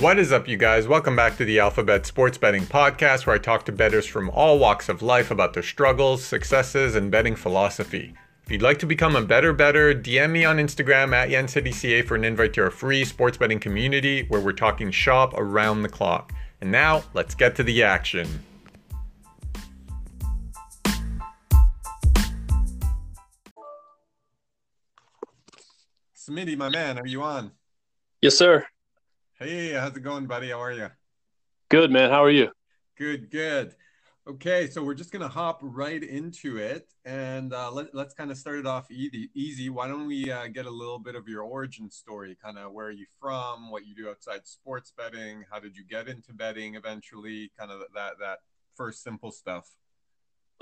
What is up, you guys? Welcome back to the Alphabet Sports Betting Podcast, where I talk to bettors from all walks of life about their struggles, successes, and betting philosophy. If you'd like to become a better bettor, DM me on Instagram at YenCityCA for an invite to our free sports betting community where we're talking shop around the clock. And now, let's get to the action. Smitty, my man, are you on? Yes, sir. Hey, how's it going, buddy? How are you? Good, man. How are you? Good, good. Okay, so we're just gonna hop right into it, and uh, let, us kind of start it off easy. Easy. Why don't we uh, get a little bit of your origin story? Kind of where are you from? What you do outside sports betting? How did you get into betting eventually? Kind of that that first simple stuff.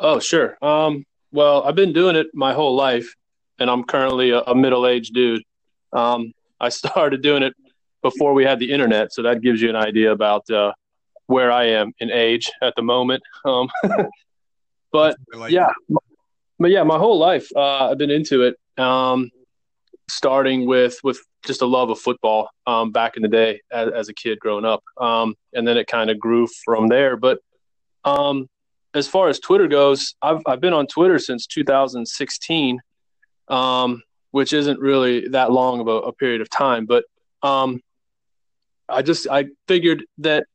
Oh, sure. Um, well, I've been doing it my whole life, and I'm currently a, a middle-aged dude. Um, I started doing it before we had the internet. So that gives you an idea about uh, where I am in age at the moment. Um, but yeah, but yeah, my whole life uh, I've been into it. Um, starting with with just a love of football um, back in the day as, as, a kid growing up, um, and then it kind of grew from there. But um, as far as Twitter goes, I've I've been on Twitter since 2016, um, which isn't really that long of a, a period of time, but um, I just I figured that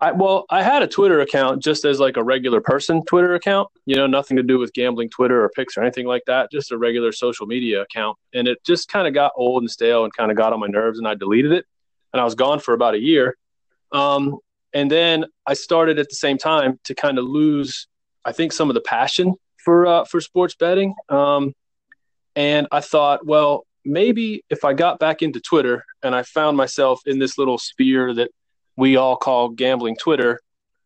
I well I had a Twitter account just as like a regular person Twitter account, you know, nothing to do with gambling Twitter or picks or anything like that, just a regular social media account, and it just kind of got old and stale and kind of got on my nerves, and I deleted it, and I was gone for about a year, um, and then I started at the same time to kind of lose, I think, some of the passion for uh, for sports betting, um, and I thought, well, maybe if I got back into Twitter and I found myself in this little sphere that we all call gambling Twitter,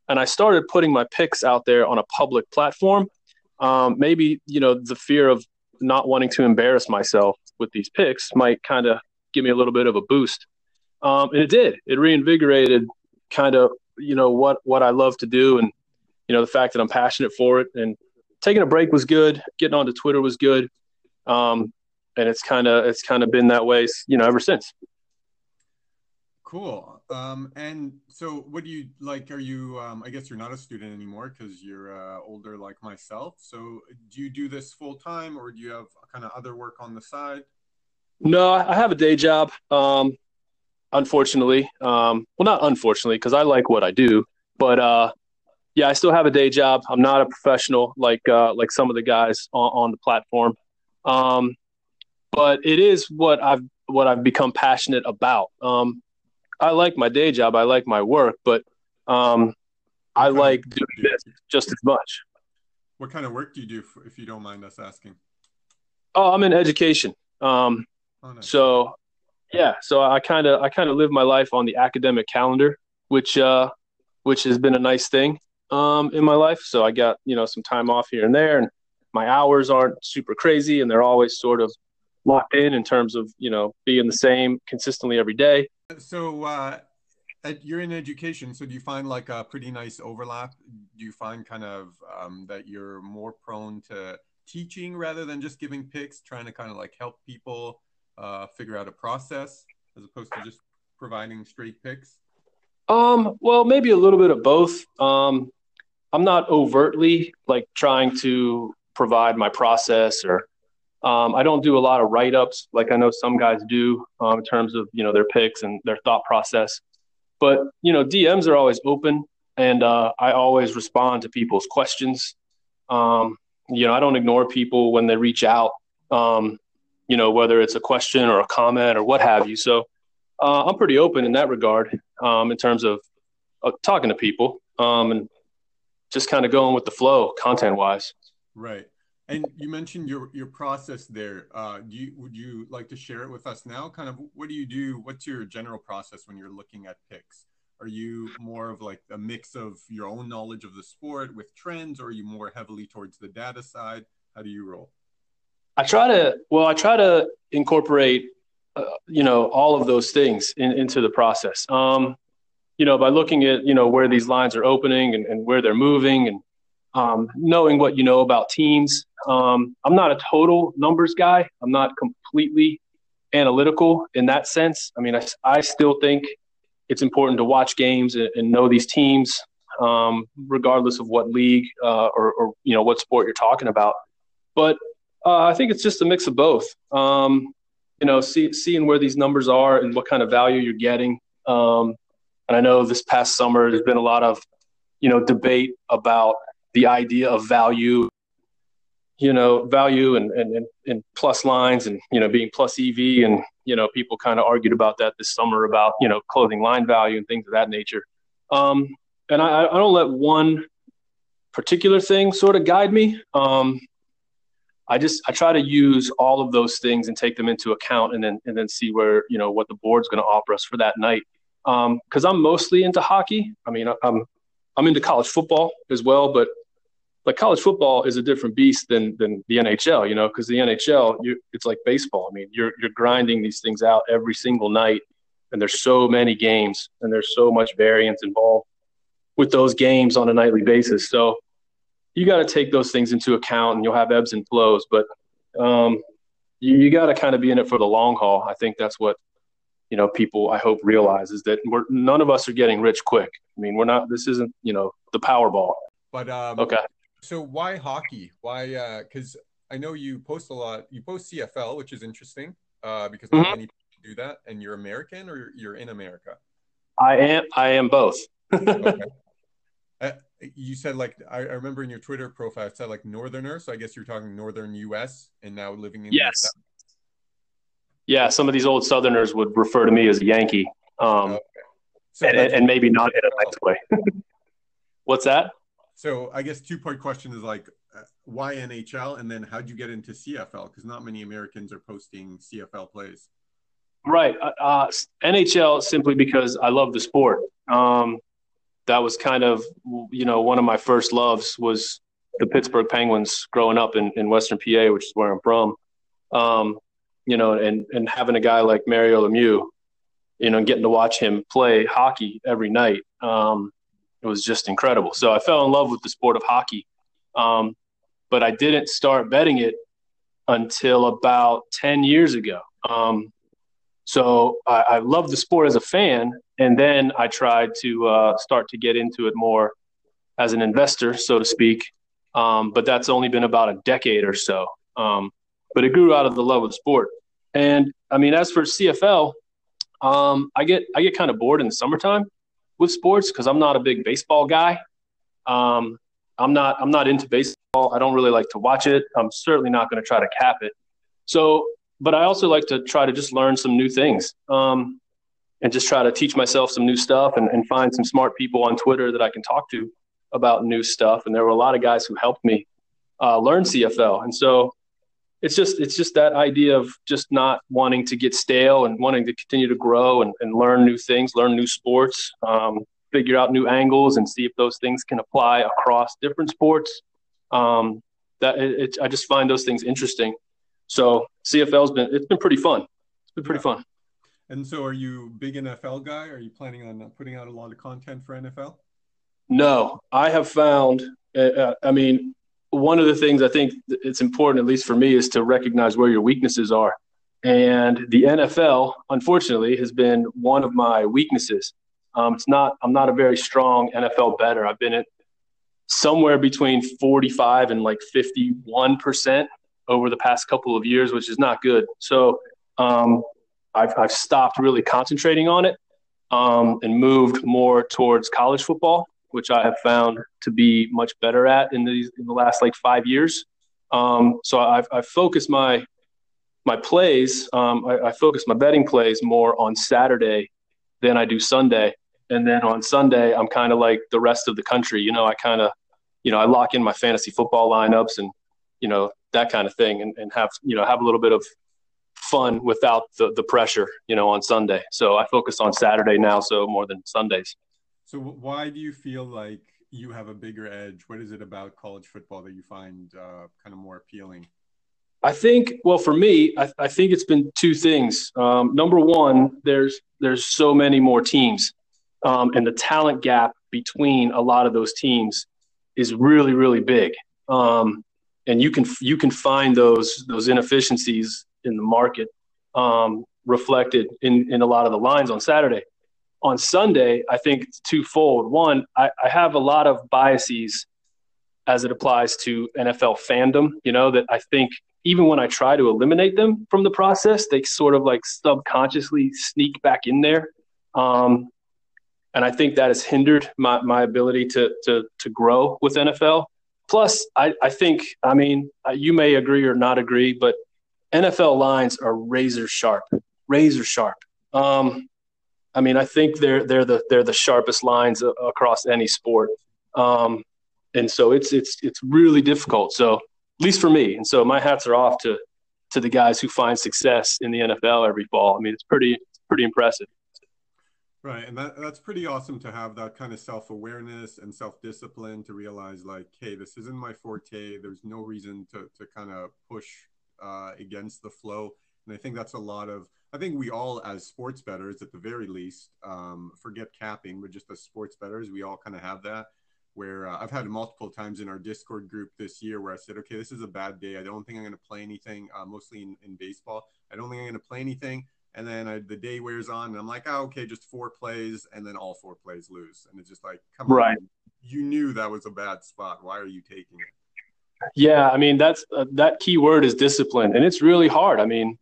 and I started putting my picks out there on a public platform, um, maybe you know the fear of not wanting to embarrass myself with these picks might kind of give me a little bit of a boost, um, and it did. It reinvigorated kind of you know what what I love to do, and you know the fact that I'm passionate for it, and taking a break was good. Getting onto Twitter was good. Um, and it's kind of it's kind of been that way, you know, ever since. Cool. Um, and so, what do you like? Are you? Um, I guess you're not a student anymore because you're uh, older, like myself. So, do you do this full time, or do you have kind of other work on the side? No, I have a day job. Um, unfortunately, um, well, not unfortunately, because I like what I do, but uh, yeah, I still have a day job. I'm not a professional like uh, like some of the guys on, on the platform. Um, but it is what I've what I've become passionate about. Um, I like my day job, I like my work, but um, I like doing do this just as much. What kind of work do you do, if you don't mind us asking? Oh, I'm in education. Um, oh, nice. So, yeah, so I kind of I kind of live my life on the academic calendar, which uh, which has been a nice thing um, in my life. So I got you know some time off here and there, and my hours aren't super crazy, and they're always sort of locked in in terms of you know being the same consistently every day. So uh, you're in education, so do you find like a pretty nice overlap? Do you find kind of um, that you're more prone to teaching rather than just giving picks, trying to kind of like help people uh, figure out a process as opposed to just providing straight picks? Um, well, maybe a little bit of both. Um, I'm not overtly like trying to provide my process or um, I don't do a lot of write ups like I know some guys do um, in terms of you know their picks and their thought process. But you know DMs are always open, and uh, I always respond to people's questions. Um, you know I don't ignore people when they reach out. Um, you know whether it's a question or a comment or what have you. So uh, I'm pretty open in that regard um, in terms of uh, talking to people um, and just kind of going with the flow content wise. Right. And you mentioned your your process there. Uh, do you, would you like to share it with us now? Kind of, what do you do? What's your general process when you're looking at picks? Are you more of like a mix of your own knowledge of the sport with trends, or are you more heavily towards the data side? How do you roll? I try to well, I try to incorporate, uh, you know, all of those things in, into the process. Um, you know, by looking at you know where these lines are opening and, and where they're moving and um, knowing what you know about teams. Um, I'm not a total numbers guy. I'm not completely analytical in that sense. I mean, I, I still think it's important to watch games and, and know these teams, um, regardless of what league uh, or, or, you know what sport you're talking about. But uh, I think it's just a mix of both. Um, you know, see, seeing where these numbers are and what kind of value you're getting. Um, and I know this past summer there's been a lot of you know debate about the idea of value you know value and, and and plus lines and you know being plus ev and you know people kind of argued about that this summer about you know closing line value and things of that nature. Um, and I, I don't let one particular thing sort of guide me. Um, i just i try to use all of those things and take them into account and then and then see where you know what the board's going to offer us for that night. Um, because um, i'm mostly into hockey. I mean i'm i'm into college football as well but like college football is a different beast than than the NHL, you know, because the NHL, you, it's like baseball. I mean, you're you're grinding these things out every single night, and there's so many games, and there's so much variance involved with those games on a nightly basis. So you got to take those things into account, and you'll have ebbs and flows. But um, you, you got to kind of be in it for the long haul. I think that's what you know people I hope realize is that we're none of us are getting rich quick. I mean, we're not. This isn't you know the Powerball. But um, okay so why hockey? Why? Because uh, I know you post a lot. You post CFL, which is interesting uh, because not mm-hmm. many people do that. And you're American or you're in America? I am. I am both. okay. Uh, you said like I, I, remember in your Twitter profile it said like Northerner, so I guess you're talking Northern U.S. and now living in yes. Yeah, some of these old Southerners would refer to me as a Yankee, um, okay. so and, and, maybe not in a nice way. What's that? So I guess two part question is like uh, why NHL and then how'd you get into CFL? Because not many Americans are posting CFL plays. Right. Uh, uh NHL simply because I love the sport. Um, that was kind of you know one of my first loves was the Pittsburgh Penguins growing up in, in Western PA, which is where I'm from. Um, you know, and and having a guy like Mario Lemieux, you know, getting to watch him play hockey every night. Um, it was just incredible. So I fell in love with the sport of hockey. Um, but I didn't start betting it until about 10 years ago. Um, so I, I loved the sport as a fan. And then I tried to uh, start to get into it more as an investor, so to speak. Um, but that's only been about a decade or so. Um, but it grew out of the love of the sport. And I mean, as for CFL, um, I get I get kind of bored in the summertime with sports because I'm not a big baseball guy. Um, I'm not I'm not into baseball. I don't really like to watch it. I'm certainly not going to try to cap it. So, but I also like to try to just learn some new things um, and just try to teach myself some new stuff and, and find some smart people on Twitter that I can talk to about new stuff. And there were a lot of guys who helped me uh, learn CFL. And so it's just it's just that idea of just not wanting to get stale and wanting to continue to grow and, and learn new things, learn new sports, um, figure out new angles, and see if those things can apply across different sports. Um, that it, it, I just find those things interesting. So CFL's been it's been pretty fun. It's been pretty fun. And so, are you big NFL guy? Are you planning on putting out a lot of content for NFL? No, I have found. Uh, I mean, one of the things I think it's important, at least for me, is to recognize where your weaknesses are. And the NFL, unfortunately, has been one of my weaknesses. Um, it's not. I'm not a very strong NFL bettor. I've been at somewhere between 45 and like 51 percent over the past couple of years, which is not good. So um, I've, I've stopped really concentrating on it um, and moved more towards college football which I have found to be much better at in the in the last like five years. Um, so I've, I've focused my my plays. Um, I, I focus my betting plays more on Saturday than I do Sunday, and then on Sunday I'm kind of like the rest of the country. You know, I kind of you know I lock in my fantasy football lineups and you know that kind of thing, and, and have you know have a little bit of fun without the the pressure. You know, on Sunday. So I focus on Saturday now, so more than Sundays. So why do you feel like you have a bigger edge? What is it about college football that you find uh, kind of more appealing? I think, well, for me, I, I think it's been two things. Um, number one, there's there's so many more teams, um, and the talent gap between a lot of those teams is really really big. Um, and you can you can find those those inefficiencies in the market um, reflected in in a lot of the lines on Saturday on Sunday, I think it's twofold. One, I, I have a lot of biases as it applies to NFL fandom, you know, that I think even when I try to eliminate them from the process, they sort of like subconsciously sneak back in there. Um, and I think that has hindered my, my ability to, to, to grow with NFL. Plus, I, I think, I mean, you may agree or not agree, but NFL lines are razor sharp, razor sharp. Um, I mean, I think they're they're the they're the sharpest lines across any sport, um, and so it's it's it's really difficult. So at least for me, and so my hats are off to to the guys who find success in the NFL every fall. I mean, it's pretty pretty impressive. Right, and that that's pretty awesome to have that kind of self awareness and self discipline to realize like, hey, this isn't my forte. There's no reason to to kind of push uh, against the flow, and I think that's a lot of I think we all, as sports bettors, at the very least, um, forget capping, but just as sports bettors, we all kind of have that. Where uh, I've had multiple times in our Discord group this year where I said, okay, this is a bad day. I don't think I'm going to play anything, uh, mostly in, in baseball. I don't think I'm going to play anything. And then I, the day wears on, and I'm like, oh, okay, just four plays, and then all four plays lose. And it's just like, come right. on. You knew that was a bad spot. Why are you taking it? Yeah, I mean that's uh, that key word is discipline, and it's really hard. I mean,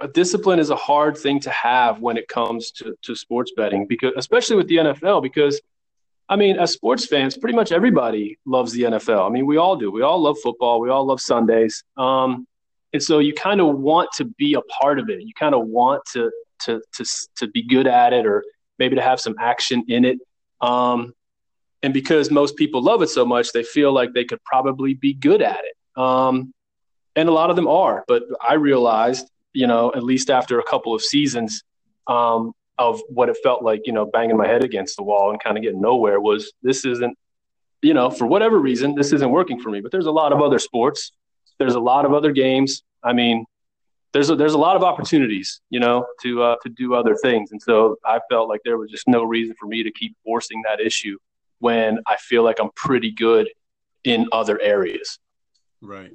a discipline is a hard thing to have when it comes to, to sports betting because especially with the NFL because I mean as sports fans pretty much everybody loves the NFL. I mean we all do. We all love football. We all love Sundays. Um, and so you kind of want to be a part of it. You kind of want to to to to be good at it or maybe to have some action in it. Um, and because most people love it so much, they feel like they could probably be good at it. Um, and a lot of them are. But I realized you know, at least after a couple of seasons um, of what it felt like, you know, banging my head against the wall and kind of getting nowhere was this isn't, you know, for whatever reason, this isn't working for me. But there's a lot of other sports. There's a lot of other games. I mean, there's a, there's a lot of opportunities, you know, to uh, to do other things. And so I felt like there was just no reason for me to keep forcing that issue when I feel like I'm pretty good in other areas. Right.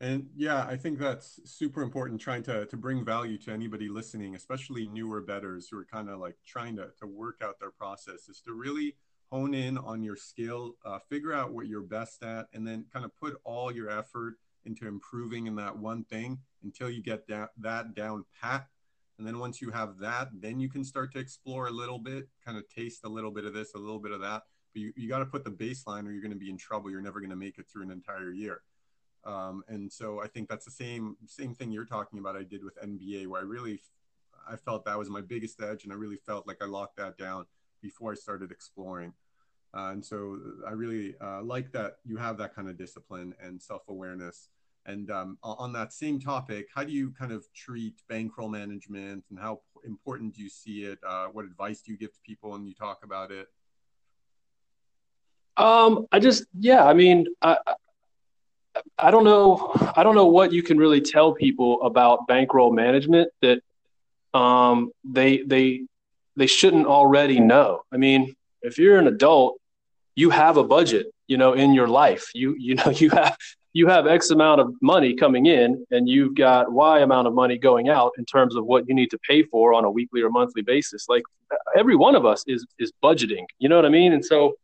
And yeah, I think that's super important trying to, to bring value to anybody listening, especially newer bettors who are kind of like trying to, to work out their process is to really hone in on your skill, uh, figure out what you're best at, and then kind of put all your effort into improving in that one thing until you get that, that down pat. And then once you have that, then you can start to explore a little bit, kind of taste a little bit of this, a little bit of that. But you, you got to put the baseline or you're going to be in trouble. You're never going to make it through an entire year. Um, and so I think that's the same same thing you're talking about. I did with NBA, where I really I felt that was my biggest edge, and I really felt like I locked that down before I started exploring. Uh, and so I really uh, like that you have that kind of discipline and self awareness. And um, on that same topic, how do you kind of treat bankroll management, and how important do you see it? Uh, what advice do you give to people when you talk about it? Um, I just, yeah, I mean, I, I don't know. I don't know what you can really tell people about bankroll management that um, they they they shouldn't already know. I mean, if you're an adult, you have a budget, you know, in your life. You you know you have you have X amount of money coming in, and you've got Y amount of money going out in terms of what you need to pay for on a weekly or monthly basis. Like every one of us is is budgeting. You know what I mean? And so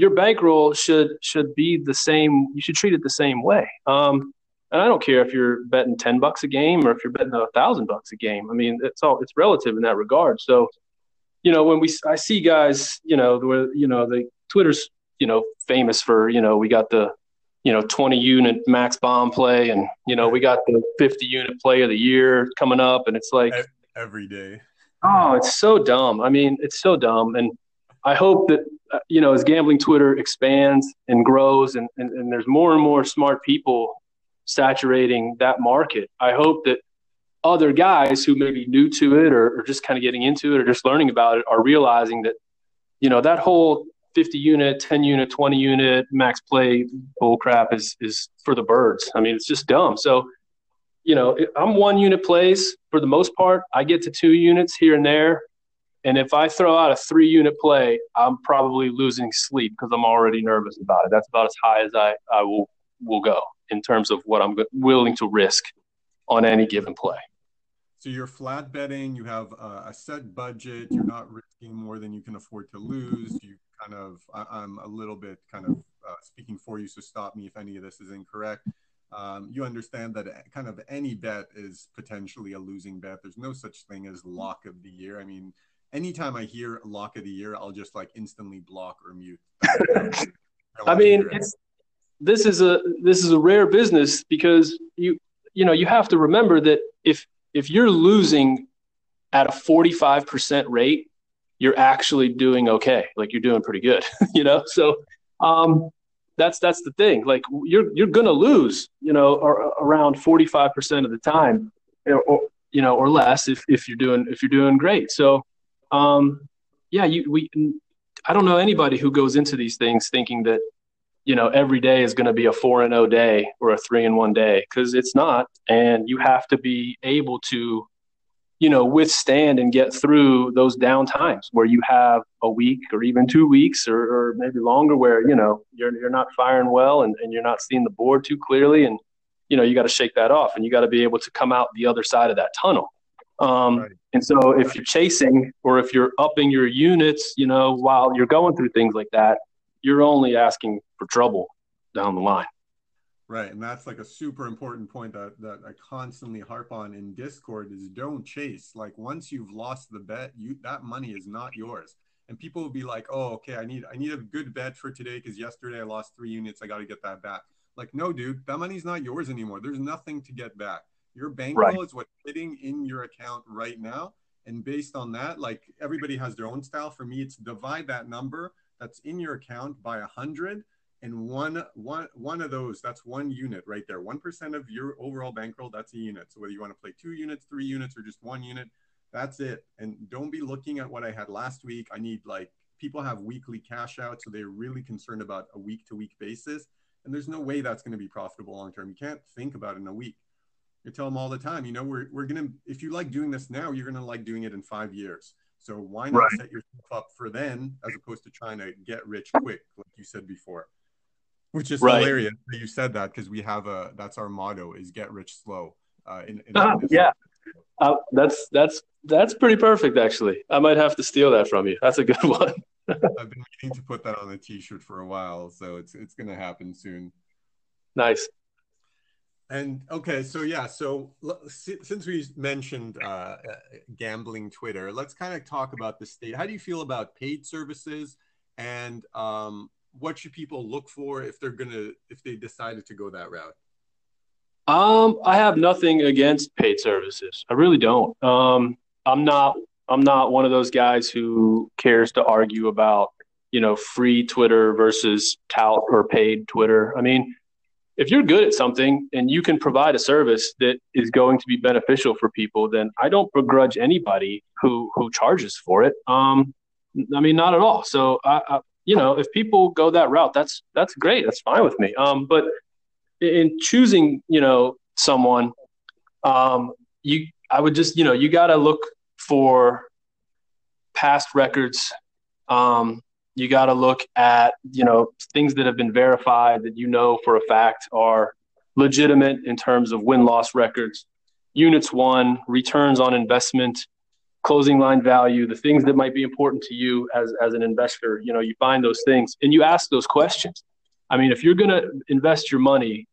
your bankroll should should be the same. You should treat it the same way. Um, and I don't care if you're betting ten bucks a game or if you're betting a thousand bucks a game. I mean, it's all it's relative in that regard. So, you know, when we I see guys, you know, where you know the Twitter's you know famous for you know we got the you know 20 unit max bomb play and you know we got the 50 unit play of the year coming up and it's like every day oh it's so dumb i mean it's so dumb and i hope that Uh, you know, as gambling Twitter expands and grows and, and, and there's more and more smart people saturating that market, I hope that other guys who may be new to it or, or just kind of getting into it or just learning about it are realizing that, you know, that whole 50 unit, 10 unit, 20 unit max play bull crap is, is for the birds. I mean, it's just dumb. So, you know, I'm one unit plays for the most part. I get to two units here and there. And if I throw out a three unit play, I'm probably losing sleep because I'm already nervous about it. That's about as high as I, I will, will go in terms of what I'm willing to risk on any given play. so you're flat betting, you have a, set budget, you're not risking more than you can afford to lose. You kind of, I, am a little bit kind of uh, speaking for you, so stop me if any of this is incorrect. Um, you understand that kind of any bet is potentially a losing bet. There's no such thing as lock of the year. I mean, anytime I hear lock of the year, I'll just like instantly block or mute. I, I mean, it's this is a this is a rare business because you you know you have to remember that if if you're losing at a 45% rate you're actually doing okay. Like you're doing pretty good you know? So um that's that's the thing. Like you're you're gonna lose you know or, around 45% of the time or, you know or less if if you're doing if you're doing great. So um yeah you we i don't know anybody who goes into these things thinking that you know every day is going to be a 4 and 0 day or a 3 and 1 day cuz it's not. And you have to be able to you know withstand and get through those down times where you have a week or even two weeks or, or maybe longer where you know you're you're not firing well and, and you're not seeing the board too clearly. And you know you got to shake that off and you got to be able to come out the other side of that tunnel um, right. and so if you're chasing or if you're upping your units you know while you're going through things like that you're only asking for trouble down the line. Right. And that's like a super important point that, that I constantly harp on in Discord is don't chase. Like once you've lost the bet, you that money is not yours. And people will be like, oh, okay, I need I need a good bet for today because yesterday I lost three units. I got to get that back. Like, no, dude, that money's not yours anymore. There's nothing to get back. Your bankroll right. is what's sitting in your account right now. And based on that, like everybody has their own style. For me, it's divide that number that's in your account by a hundred and one one one of those that's one unit right there. One percent of your overall bankroll that's a unit. So whether you want to play two units three units or just one unit that's it. And don't be looking at what i had last week. I need like people have weekly cash out so they're really concerned about a week to week basis. And there's no way that's going to be profitable long term. You can't think about it in a week you tell them all the time you know we're, we're going to if you like doing this now you're going to like doing it in five years so why not right. set yourself up for then as opposed to trying to get rich quick, like you said before? Which is right. hilarious that you said that because we have a that's our motto is get rich slow. Uh, in, in uh, yeah, uh, that's that's that's pretty perfect actually. I might have to steal that from you. That's a good one. I've been meaning to put that on a t-shirt for a while, so it's it's gonna happen soon. Nice. And okay, so yeah, so since we mentioned uh, gambling Twitter, let's kind of talk about the state. How do you feel about paid services, and um, what should people look for if they're gonna if they decided to go that route? Um, I have nothing against paid services. I really don't. Um, I'm not. I'm not one of those guys who cares to argue about you know free Twitter versus tout or paid Twitter. I mean if you're good at something and you can provide a service that is going to be beneficial for people, then I don't begrudge anybody who who charges for it. Um, I mean, not at all. So, I, I, you know, if people go that route, that's that's great. That's fine with me. Um, but in choosing, you know, someone, um, you, I would just, you know, you got to look for past records. Um, you got to look at you know things that have been verified that you know for a fact are legitimate in terms of win loss records units won returns on investment closing line value the things that might be important to you as as an investor. You know you find those things and you ask those questions. I mean if you're going to invest your money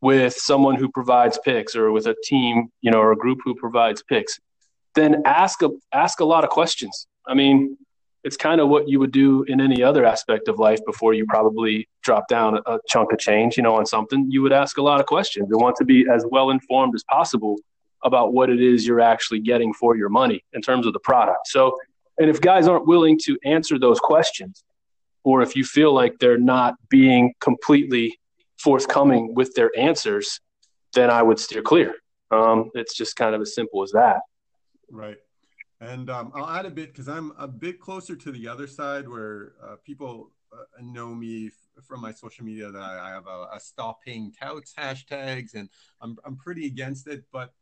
with someone who provides picks or with a team you know or a group who provides picks then ask a ask a lot of questions. I mean it's kind of what you would do in any other aspect of life before you probably drop down a, chunk of change, you know, on something. You would ask a lot of questions and want to be as well informed as possible about what it is you're actually getting for your money in terms of the product. So, and if guys aren't willing to answer those questions, or if you feel like they're not being completely forthcoming with their answers, then I would steer clear. Um, it's just kind of as simple as that. Right. And um, I'll add a bit because I'm a bit closer to the other side where uh, people uh, know me f- from my social media that I, I have a, a, stop paying touts hashtags, and I'm, I'm pretty against it. But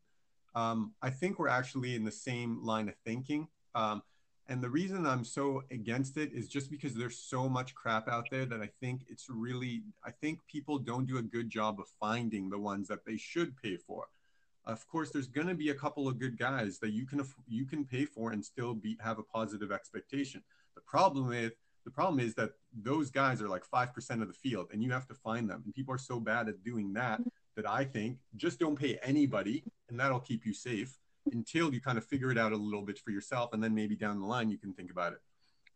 um, I think we're actually in the same line of thinking. Um, and the reason I'm so against it is just because there's so much crap out there that I think it's really, I think people don't do a good job of finding the ones that they should pay for. Of course there's going to be a couple of good guys that you can you can pay for and still be have a positive expectation. The problem with the problem is that those guys are like 5% of the field and you have to find them and people are so bad at doing that mm-hmm. that i think just don't pay anybody and that'll keep you safe until you kind of figure it out a little bit for yourself and then maybe down the line you can think about it.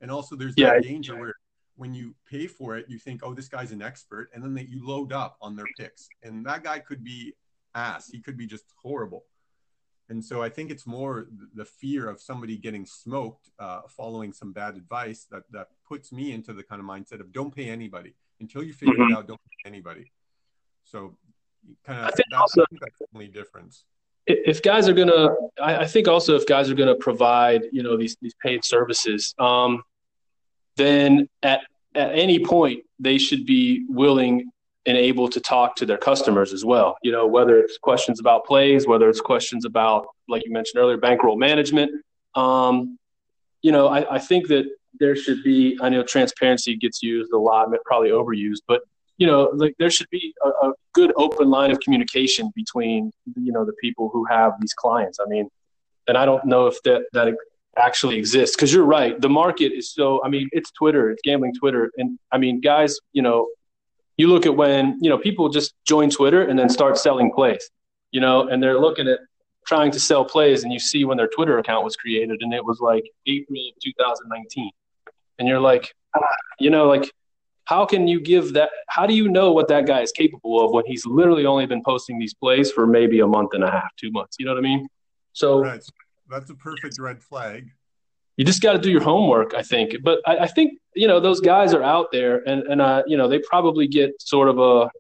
And also there's yeah, that danger where when you pay for it you think oh this guy's an expert and then that you load up on their picks. And that guy could be ass he could be just horrible. And so i think it's more the fear of somebody getting smoked uh, following some bad advice that that puts me into the kind of mindset of don't pay anybody. Until you figure mm-hmm. it out don't pay anybody. So kind of that's, also, that's definitely difference. if guys are gonna I, I, think also if guys are gonna provide you know these these paid services um, then at at any point they should be willing and able to talk to their customers as well you know whether it's questions about plays whether it's questions about like you mentioned earlier bankroll management um, you know I, I think that there should be i know transparency gets used a lot probably overused but you know, like there should be a, a, good open line of communication between, you know, the people who have these clients. I mean, and I don't know if that, that actually exists because you're right. The market is so, I mean, it's Twitter, it's gambling Twitter. And I mean, guys, you know, you look at when, you know, people just join Twitter and then start selling plays, you know, and they're looking at trying to sell plays and you see when their Twitter account was created and it was like April of 2019. And you're like, you know, like how can you give that how do you know what that guy is capable of when he's literally only been posting these plays for maybe a month and a half two months you know what i mean so right. that's a perfect red flag you just got to do your homework i think but I, I, think you know those guys are out there and and uh, you know they probably get sort of a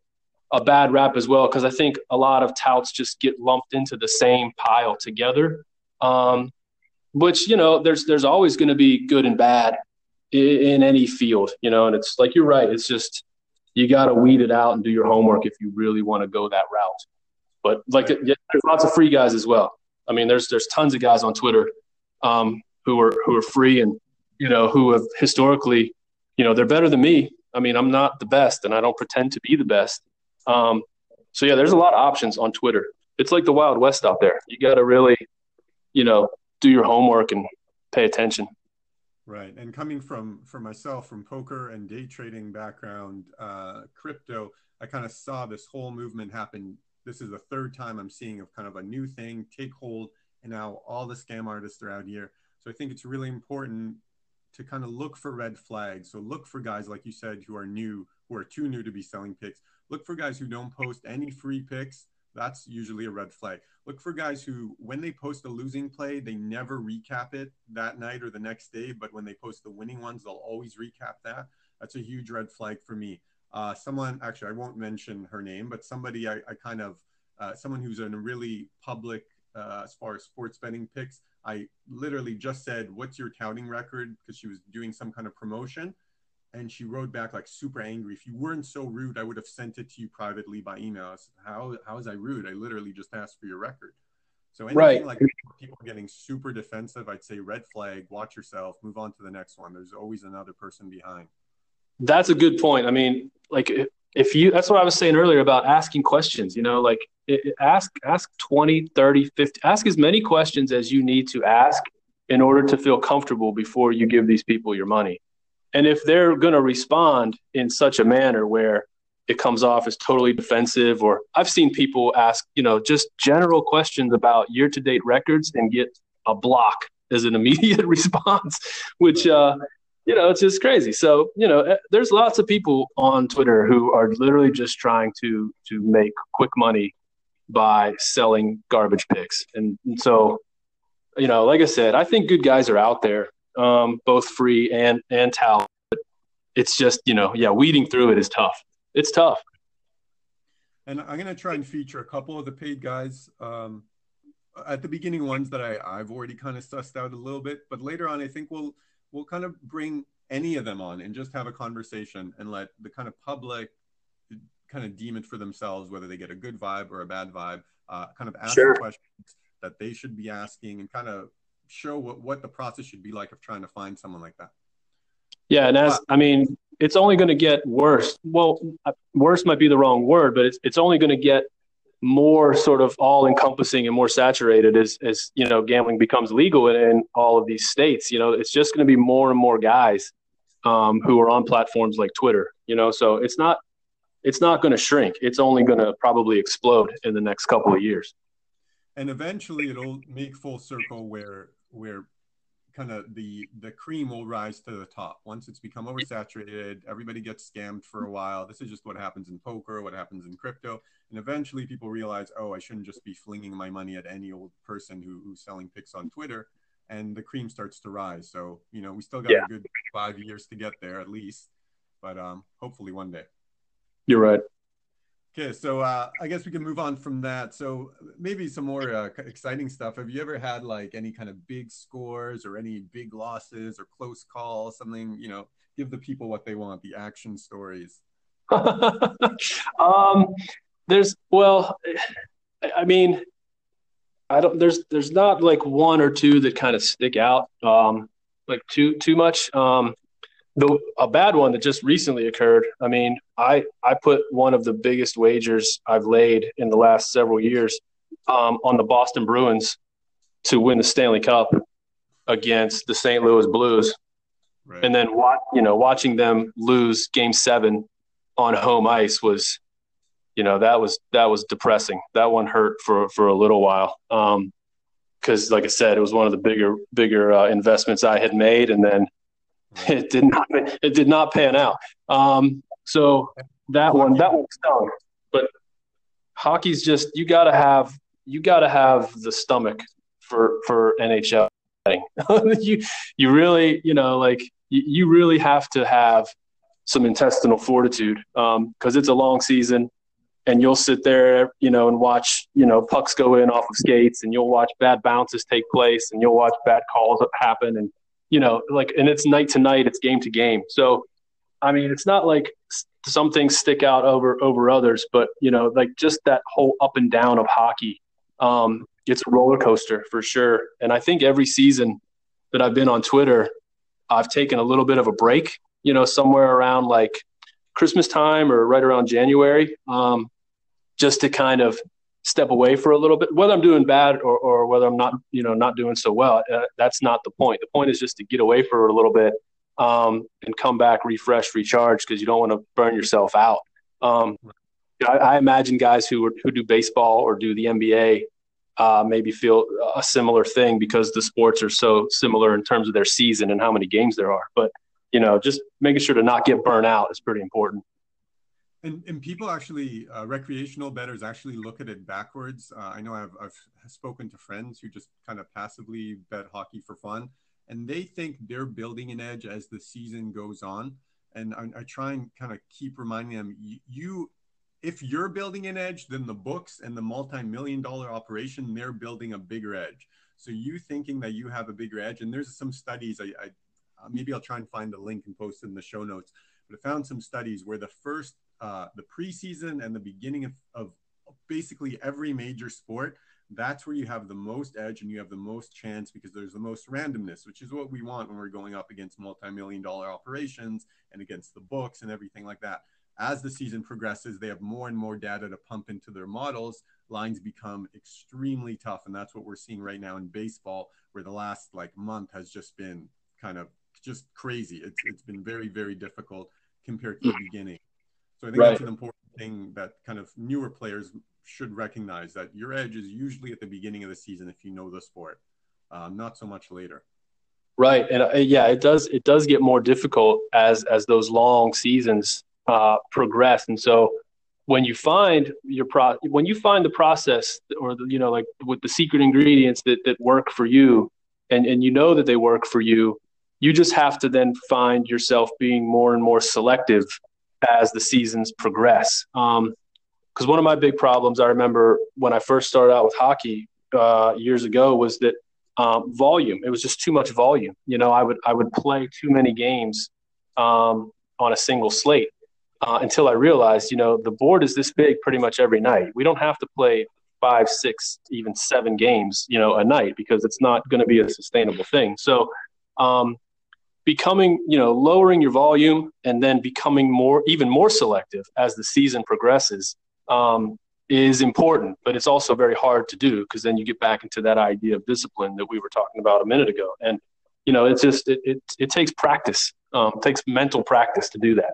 a bad rap as well because i think a lot of touts just get lumped into the same pile together um, which you know there's there's always going to be good and bad in any field, you know, and it's like you're right. It's just you got to weed it out and do your homework if you really want to go that route. But like, there's lots of free guys as well. I mean, there's there's tons of guys on Twitter um, who are who are free and you know who have historically, you know, they're better than me. I mean, I'm not the best, and I don't pretend to be the best. Um, so yeah, there's a lot of options on Twitter. It's like the Wild West out there. You got to really, you know, do your homework and pay attention. Right, and coming from from myself from poker and day trading background, uh, crypto, I kind of saw this whole movement happen. This is the third time I'm seeing of kind of a new thing take hold, and now all the scam artists are out here. So I think it's really important to kind of look for red flags. So look for guys like you said who are new, who are too new to be selling picks. Look for guys who don't post any free picks that's usually a red flag. Look for guys who, when they post a losing play, they never recap it that night or the next day. But when they post the winning ones, they'll always recap that. That's a huge red flag for me. Uh, someone, actually, I won't mention her name, but somebody I, I kind of, uh, someone who's in a really public uh, as far as sports betting picks. I literally just said, What's your touting record? Because she was doing some kind of promotion and she wrote back like super angry. If you weren't so rude, I would have sent it to you privately by email. I said, how how was I rude? I literally just asked for your record. So anything right. like people getting super defensive, I'd say red flag. Watch yourself. Move on to the next one. There's always another person behind. That's a good point. I mean, like if you that's what I was saying earlier about asking questions, you know, like ask ask 20, 30, 50 ask as many questions as you need to ask in order to feel comfortable before you give these people your money. And if they're going to respond in such a manner where it comes off as totally defensive, or I've seen people ask, you know, just general questions about year to date records and get a block as an immediate response, which, uh, you know, it's just crazy. So, you know, eh, there's lots of people on Twitter who are literally just trying to to make quick money by selling garbage picks. And, and so, you know, like I said, I think good guys are out there um, both free and and talent. It's just you know, yeah, weeding through it is tough. It's tough. And I'm gonna try and feature a couple of the paid guys. Um, at the beginning, ones that I I've already kind of sussed out a little bit, but later on, I think we'll we'll kind of bring any of them on and just have a conversation and let the kind of public kind of deem it for themselves whether they get a good vibe or a bad vibe. Uh, kind of ask sure. questions that they should be asking and kind of show what, what the process should be like of trying to find someone like that. Yeah, and as I mean, it's only going to get worse. Well, worse might be the wrong word, but it's it's only going to get more sort of all encompassing and more saturated as, as you know gambling becomes legal in, in all of these states you know it's just going to be more and more guys um, who are on platforms like twitter you know so it's not it's not going to shrink. It's only going to probably explode in the next couple of years. And eventually it'll make full circle where where kind of the the cream will rise to the top. Once it's become oversaturated everybody gets scammed for a while. This is just what happens in poker what happens in crypto. And eventually people realize oh i shouldn't just be flinging my money at any old person who, who's selling picks on twitter. And the cream starts to rise. So you know we still got yeah. a good five years to get there at least. But um hopefully one day you're right Okay, so uh, I guess we can move on from that. So maybe some more uh, exciting stuff. Have you ever had like any kind of big scores or any big losses or close calls? Something you know, give the people what they want, the action stories. um, there's well, I mean, I don't. There's there's not like one or two that kind of stick out. Um, like too too much. Um, the a bad one that just recently occurred. I mean, I I put one of the biggest wagers I've laid in the last several years um, on the Boston Bruins to win the Stanley Cup against the St. Louis Blues, right. and then you know watching them lose Game Seven on home ice was, you know, that was that was depressing. That one hurt for for a little while. because, um, like I said, it was one of the bigger bigger uh, investments I had made, and then it did not it did not pan out. Um, so that one that one stung. But hockey's just you got to have you got to have the stomach for for NHL. you you really you know like you, you really have to have some intestinal fortitude because um, it's a long season and you'll sit there, you know, and watch, you know, pucks go in off of skates, and you'll watch bad bounces take place, and you'll watch bad calls happen, and you know, like, and it's night to night, it's game to game. So, I mean, it's not like some things stick out over over others, but you know, like just that whole up and down of hockey, um, it's a roller coaster for sure. And I think every season that I've been on Twitter, I've taken a little bit of a break. You know, somewhere around like Christmas time or right around January, um, just to kind of step away for a little bit, whether I'm doing bad or, or whether I'm not, you know, not doing so well. Uh, that's not the point. The point is just to get away for a little bit um, and come back, refresh, recharge, because you don't want to burn yourself out. Um, I, I, imagine guys who who do baseball or do the NBA uh, maybe feel a similar thing because the sports are so similar in terms of their season and how many games there are. But you know, just making sure to not get burnt out is pretty important. And, and people actually, uh, recreational bettors actually look at it backwards. Uh, I know I've, I've spoken to friends who just kind of passively bet hockey for fun, and they think they're building an edge as the season goes on. And I, I try and kind of keep reminding them, you, if you're building an edge, then the books and the multi-million dollar operation, they're building a bigger edge. So you thinking that you have a bigger edge, and there's some studies. I, I maybe I'll try and find the link and post it in the show notes. But I found some studies where the first uh, the preseason and the beginning of, of basically every major sport, that's where you have the most edge and you have the most chance because there's the most randomness, which is what we want when we're going up against multi-million dollar operations and against the books and everything like that. As the season progresses, they have more and more data to pump into their models. Lines become extremely tough, and that's what we're seeing right now in baseball, where the last like month has just been kind of just crazy. It's it's been very very difficult compared to the beginning. So I think right. that's an important thing that kind of newer players should recognize that your edge is usually at the beginning of the season if you know the sport, um, not so much later. Right, and uh, yeah, it does. It does get more difficult as as those long seasons uh, progress, and so when you find your pro when you find the process or the, you know like with the secret ingredients that that work for you, and and you know that they work for you, you just have to then find yourself being more and more selective as the seasons progress. Because um, one of my big problems, I remember when I first started out with hockey uh, years ago, was that um, volume. It was just too much volume. You know, I would I would play too many games um, on a single slate uh, until I realized, you know, the board is this big pretty much every night. We don't have to play five, six, even seven games, you know, a night because it's not going to be a sustainable thing. So um, becoming, you know, lowering your volume and then becoming more, even more selective as the season progresses um, is important, but it's also very hard to do because then you get back into that idea of discipline that we were talking about a minute ago. And you know, it's just it it, it takes practice. Um, it takes mental practice to do that.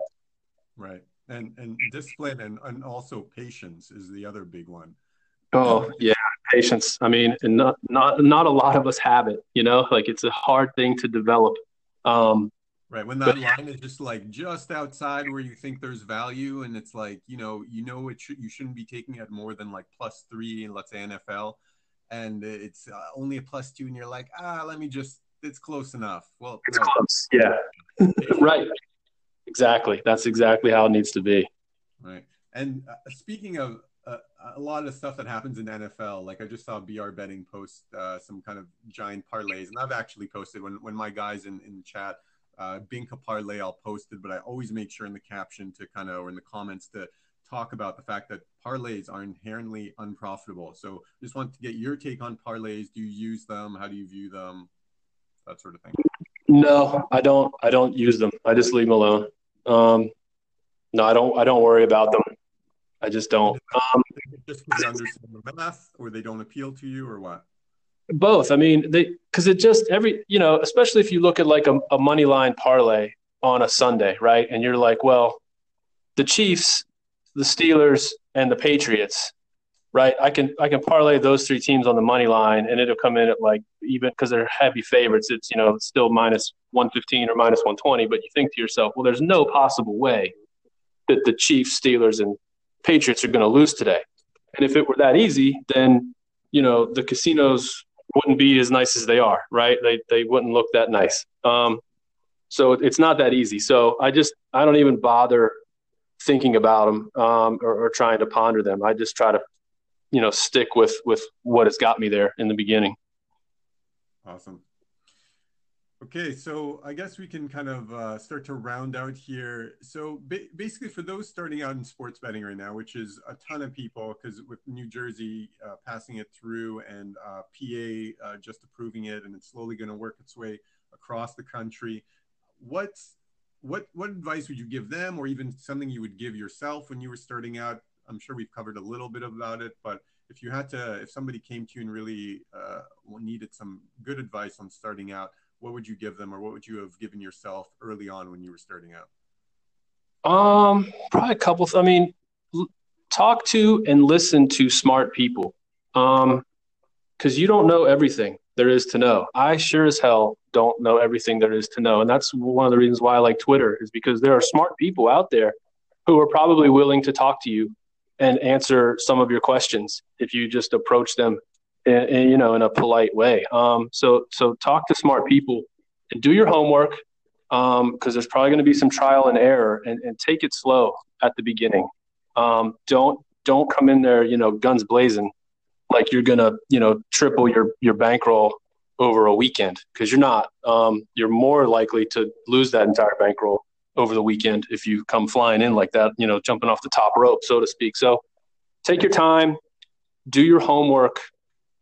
Right, and and discipline and and also patience is the other big one. Oh yeah, patience. I mean, and not not not a lot of us have it. You know, like it's a hard thing to develop. Um, Right. When that but, line is just like just outside where you think there's value, and it's like you know you know it should you shouldn't be taking it more than like plus three in let's say NFL, and it's uh, only a plus two, and you're like ah let me just it's close enough. Well, it's no. close. Yeah. right. Exactly. That's exactly how it needs to be. Right. And uh, speaking of a lot of stuff that happens in NFL. Like I just saw BR betting post uh, some kind of giant parlays, and I've actually posted when when my guys in in the chat uh, a parlay I'll post it, but I always make sure in the caption to kind of or in the comments to talk about the fact that parlays are inherently unprofitable. So just want to get your take on parlays. Do you use them? How do you view them? That sort of thing. No, I don't. I don't use them. I just leave them alone. Um, no, I don't. I don't worry about them. I just don't. Um, just understand the math, or they don't appeal to you, or what? both. I mean, they because it just every you know, especially if you look at like a, a money line parlay on a Sunday, right? And you're like, well, the Chiefs, the Steelers, and the Patriots, right? I can I can parlay those three teams on the money line, and it'll come in at like even because they're heavy favorites. It's you know it's still minus one fifteen or minus one twenty, but you think to yourself, well, there's no possible way that the Chiefs, Steelers, and Patriots are going to lose today. And if it were that easy, then you know the casinos wouldn't be as nice as they are, right? They they wouldn't look that nice. Um, so it's not that easy. So I just I don't even bother thinking about them um, or, or, trying to ponder them. I just try to, you know, stick with with what has got me there in the beginning. Awesome. Okay, so I guess we can kind of uh, start to round out here. So ba- basically, for those starting out in sports betting right now, which is a ton of people, because with New Jersey uh, passing it through and uh, PA uh, just approving it, and it's slowly going to work its way across the country, what's what what advice would you give them, or even something you would give yourself when you were starting out? I'm sure we've covered a little bit about it, but if you had to, if somebody came to you and really uh, needed some good advice on starting out what would you give them or what would you have given yourself early on when you were starting out? Um, probably a couple. Th- I mean, l- talk to and listen to smart people. Um, because you don't know everything there is to know. I sure as hell don't know everything there is to know, and that's one of the reasons why I like Twitter is because there are smart people out there who are probably willing to talk to you and answer some of your questions if you just approach them in, in, you know, in a polite way. Um, so, so talk to smart people and do your homework because um, there's probably going to be some trial and error, and, and take it slow at the beginning. Um, don't don't come in there, you know, guns blazing, like you're gonna, you know, triple your your bankroll over a weekend because you're not. Um, you're more likely to lose that entire bankroll over the weekend if you come flying in like that, you know, jumping off the top rope, so to speak. So take your time, do your homework,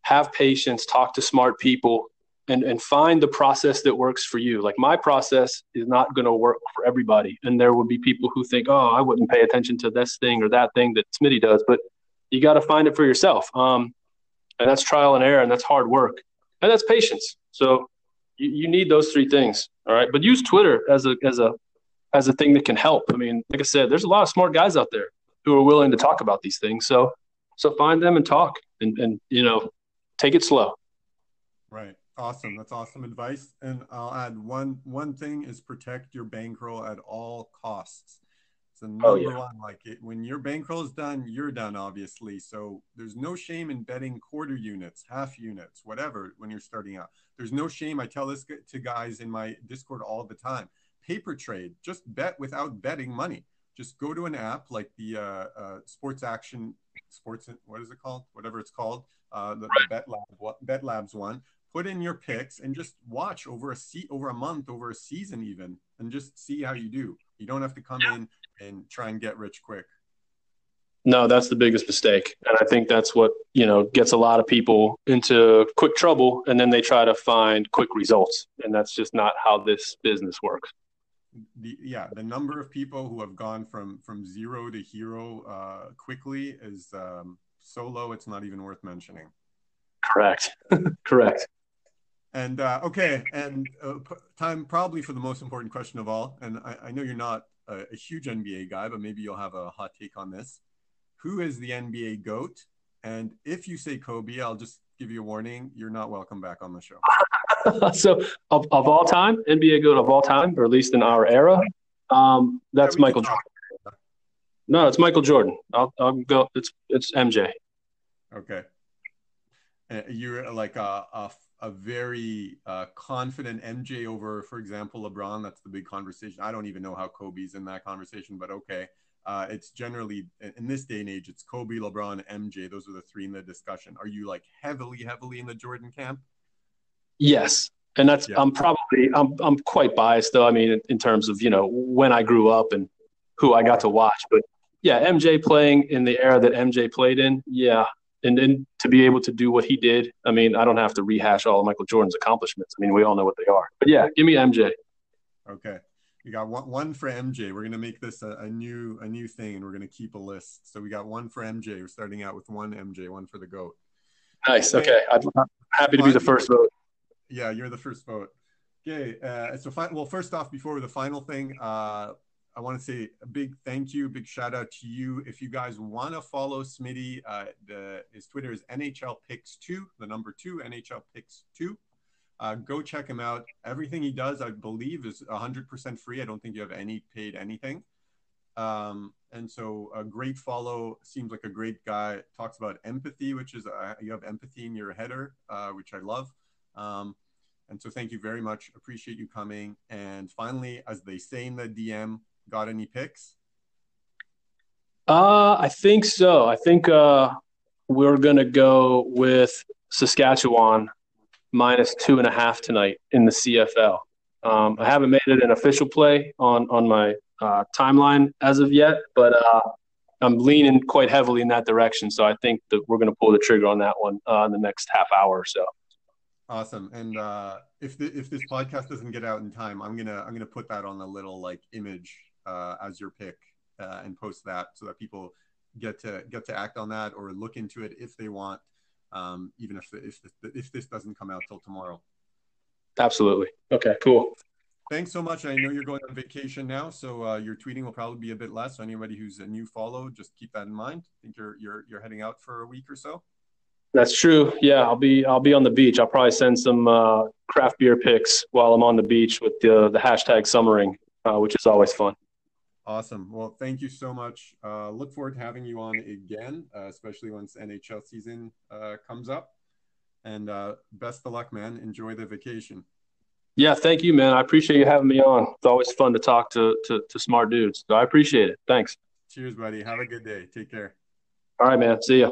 have patience, talk to smart people, and, and find the process that works for you. Like my process is not going to work for everybody. And there will be people who think, oh, I wouldn't pay attention to this thing or that thing that Smitty does, but you got to find it for yourself. Um, and that's trial and error and that's hard work and that's patience. So you, you need those three things. All right. But use Twitter as a, as a, as a thing that can help. I mean, like I said, there's a lot of smart guys out there who are willing to talk about these things. So, so find them and talk and, and, you know, take it slow. Right. Awesome. That's awesome advice. And I'll add one one thing is protect your bankroll at all costs. It's the number oh, yeah. one. Like it, when your bankroll is done, you're done, obviously. So there's no shame in betting quarter units, half units, whatever, when you're starting out. There's no shame. I tell this to guys in my Discord all the time. Paper trade, just bet without betting money. Just go to an app like the uh, uh, Sports Action, Sports, what is it called? Whatever it's called uh, the, the Bet, Lab, Bet Labs one. Put in your picks and just watch over a se- over a month, over a season even, and just see how you do. You don't have to come yeah. in and try and get rich quick. No, that's the biggest mistake, and I think that's what you know gets a lot of people into quick trouble, and then they try to find quick results, and that's just not how this business works. The, yeah, the number of people who have gone from from zero to hero uh, quickly is um, so low it's not even worth mentioning. Correct. Correct. And uh, okay, and uh, time probably for the most important question of all. And I, I know you're not a, a, huge NBA guy, but maybe you'll have a hot take on this. Who is the NBA GOAT? And if you say Kobe, I'll just give you a warning. You're not welcome back on the show. so, of, of all time, NBA GOAT of all time, or at least in our era, um, that's yeah, Michael Jordan. No, it's Michael Jordan. I'll, I'll go. It's it's MJ. Okay. Uh, you're like a, a, a very uh, confident MJ over, for example, LeBron. That's the big conversation. I don't even know how Kobe's in that conversation, but okay. Uh, it's generally in this day and age, it's Kobe, LeBron, MJ. Those are the three in the discussion. Are you like heavily, heavily in the Jordan camp? Yes, and that's yeah. I'm probably I'm I'm quite biased though. I mean, in, in terms of you know when I grew up and who I got to watch, but yeah, MJ playing in the era that MJ played in, yeah, and then to be able to do what he did, I mean, I don't have to rehash all of Michael Jordan's accomplishments. I mean, we all know what they are. But yeah, give me MJ. Okay. we got one, one for MJ. We're gonna make this a, a new a new thing, and we're gonna keep a list. So we got one for MJ. We're starting out with one MJ, one for the goat. Nice. Okay, I'm happy to be the first vote. Yeah, you're the first vote. Okay. Uh, so, fi- well, first off, before the final thing, uh, I want to say a big thank you, big shout out to you. If you guys want to follow Smitty, uh, the, his Twitter is NHL Picks two, the number two, NHL Picks two. Uh, go check him out. Everything he does, I believe, is 100% free. I don't think you have any paid anything. Um, and so a great follow seems like a great guy. Talks about empathy, which is uh, you have empathy in your header, uh, which I love. Um, and so thank you very much. Appreciate you coming. And finally, as they say in the DM, Got any picks? Uh, I think so. I think uh, we're gonna go with Saskatchewan minus two and a half tonight in the CFL. Um, I haven't made it an official play on on my uh, timeline as of yet, but uh, I'm leaning quite heavily in that direction. So I think that we're going to pull the trigger on that one uh, in the next half hour or so. Awesome. And uh, if the, if this podcast doesn't get out in time, I'm gonna I'm gonna put that on a little like image uh, as your pick uh, and post that so that people get to get to act on that or look into it if they want, um, even if if if this doesn't come out till tomorrow. Absolutely. Okay. Cool. Thanks so much. I know you're going on vacation now, so uh, your tweeting will probably be a bit less. So anybody who's a new follow, just keep that in mind. I think you're you're you're heading out for a week or so. That's true. Yeah, I'll be I'll be on the beach. I'll probably send some uh, craft beer pics while I'm on the beach with the the hashtag summering, uh, which is always fun. Awesome. Well, thank you so much. Uh, look forward to having you on again, uh, especially once NHL season uh, comes up. And uh, best of luck, man. Enjoy the vacation. Yeah, thank you, man. I appreciate you having me on. It's always fun to talk to, to, to smart dudes. So I appreciate it. Thanks. Cheers, buddy. Have a good day. Take care. All right, man. See ya.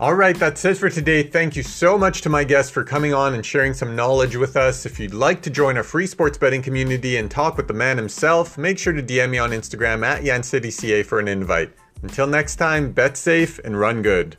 All right, that's it for today. Thank you so much to my guest for coming on and sharing some knowledge with us. If you'd like to join our free sports betting community and talk with the man himself, make sure to DM me on Instagram at YanCityCA for an invite. Until next time, bet safe and run good.